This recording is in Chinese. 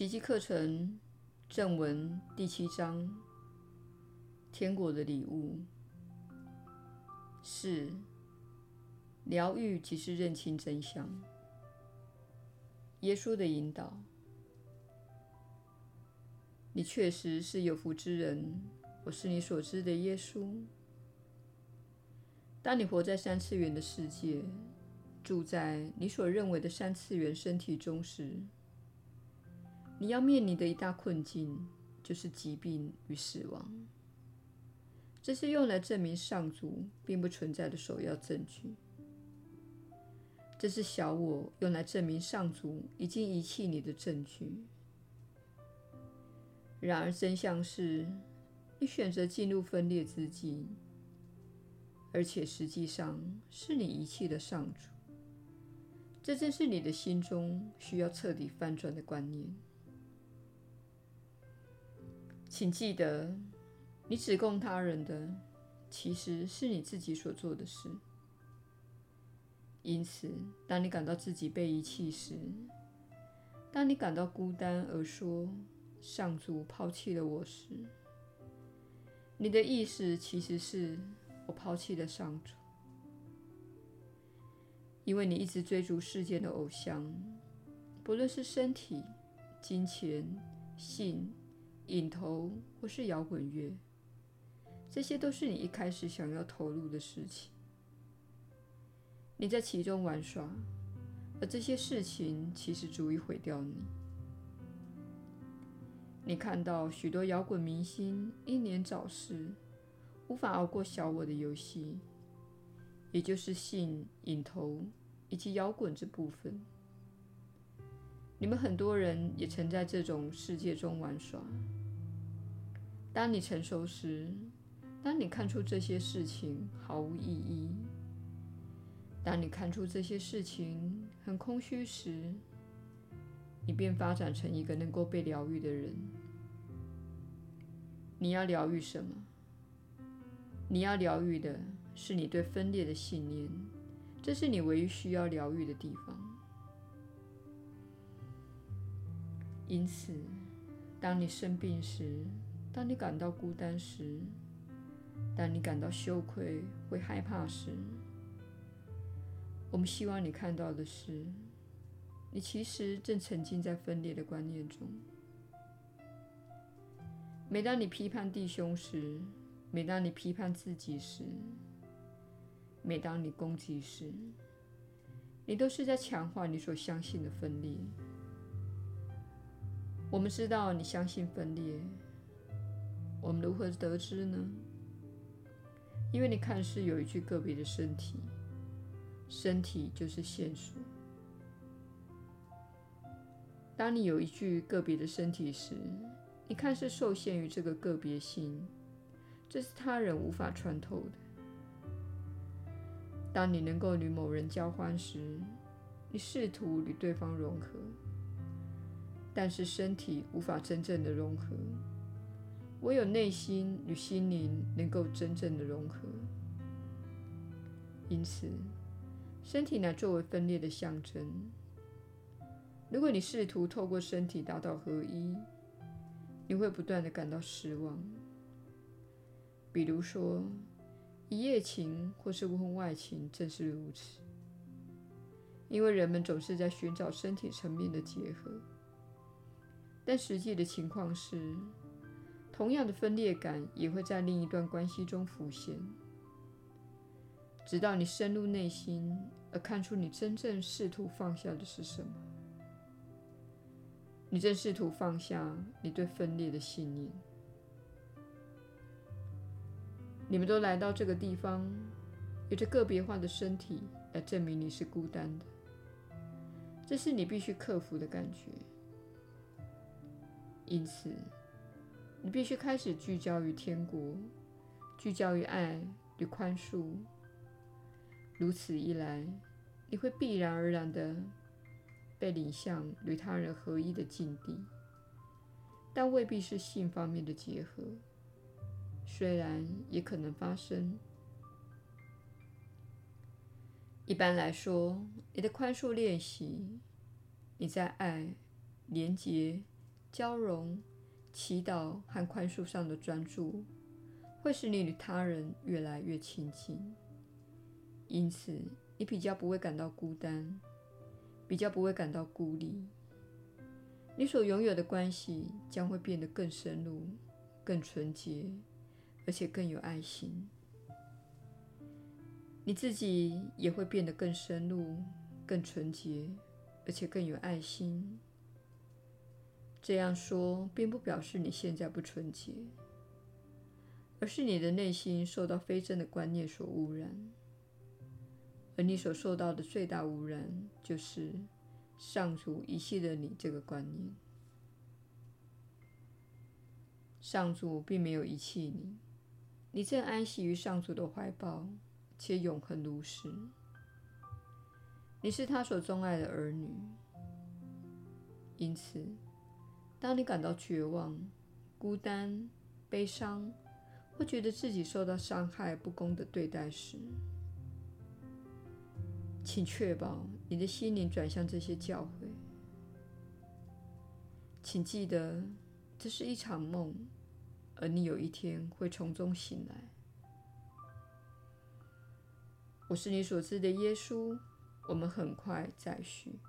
奇迹课程正文第七章：天国的礼物。四、疗愈即是认清真相。耶稣的引导。你确实是有福之人，我是你所知的耶稣。当你活在三次元的世界，住在你所认为的三次元身体中时，你要面临的一大困境就是疾病与死亡。这是用来证明上主并不存在的首要证据。这是小我用来证明上主已经遗弃你的证据。然而，真相是你选择进入分裂之境，而且实际上是你遗弃了上主。这正是你的心中需要彻底翻转的观念。请记得，你指控他人的，其实是你自己所做的事。因此，当你感到自己被遗弃时，当你感到孤单而说“上主抛弃了我”时，你的意思其实是我抛弃了上主，因为你一直追逐世间的偶像，不论是身体、金钱、性。影头或是摇滚乐，这些都是你一开始想要投入的事情。你在其中玩耍，而这些事情其实足以毁掉你。你看到许多摇滚明星英年早逝，无法熬过小我的游戏，也就是性、影头以及摇滚这部分。你们很多人也曾在这种世界中玩耍。当你成熟时，当你看出这些事情毫无意义，当你看出这些事情很空虚时，你便发展成一个能够被疗愈的人。你要疗愈什么？你要疗愈的是你对分裂的信念，这是你唯一需要疗愈的地方。因此，当你生病时，当你感到孤单时，当你感到羞愧、会害怕时，我们希望你看到的是，你其实正沉浸在分裂的观念中。每当你批判弟兄时，每当你批判自己时，每当你攻击时，你都是在强化你所相信的分裂。我们知道你相信分裂。我们如何得知呢？因为你看似有一具个别的身体，身体就是线索。当你有一具个别的身体时，你看似受限于这个个别性，这是他人无法穿透的。当你能够与某人交欢时，你试图与对方融合，但是身体无法真正的融合。唯有内心与心灵能够真正的融合，因此，身体乃作为分裂的象征。如果你试图透过身体达到合一，你会不断地感到失望。比如说，一夜情或是婚外情正是如此，因为人们总是在寻找身体层面的结合，但实际的情况是。同样的分裂感也会在另一段关系中浮现，直到你深入内心而看出你真正试图放下的是什么。你正试图放下你对分裂的信念。你们都来到这个地方，有着个别化的身体来证明你是孤单的，这是你必须克服的感觉。因此。你必须开始聚焦于天国，聚焦于爱与宽恕。如此一来，你会必然而然地被领向与他人合一的境地，但未必是性方面的结合，虽然也可能发生。一般来说，你的宽恕练习，你在爱、廉洁、交融、祈祷和宽恕上的专注，会使你与他人越来越亲近。因此，你比较不会感到孤单，比较不会感到孤立。你所拥有的关系将会变得更深入、更纯洁，而且更有爱心。你自己也会变得更深入、更纯洁，而且更有爱心。这样说，并不表示你现在不纯洁，而是你的内心受到非真的观念所污染。而你所受到的最大污染，就是上主遗弃了你这个观念。上主并没有遗弃你，你正安息于上主的怀抱，且永恒如是。你是他所钟爱的儿女，因此，当你感到绝望、孤单、悲伤，或觉得自己受到伤害、不公的对待时，请确保你的心灵转向这些教诲。请记得，这是一场梦，而你有一天会从中醒来。我是你所知的耶稣。我们很快再续。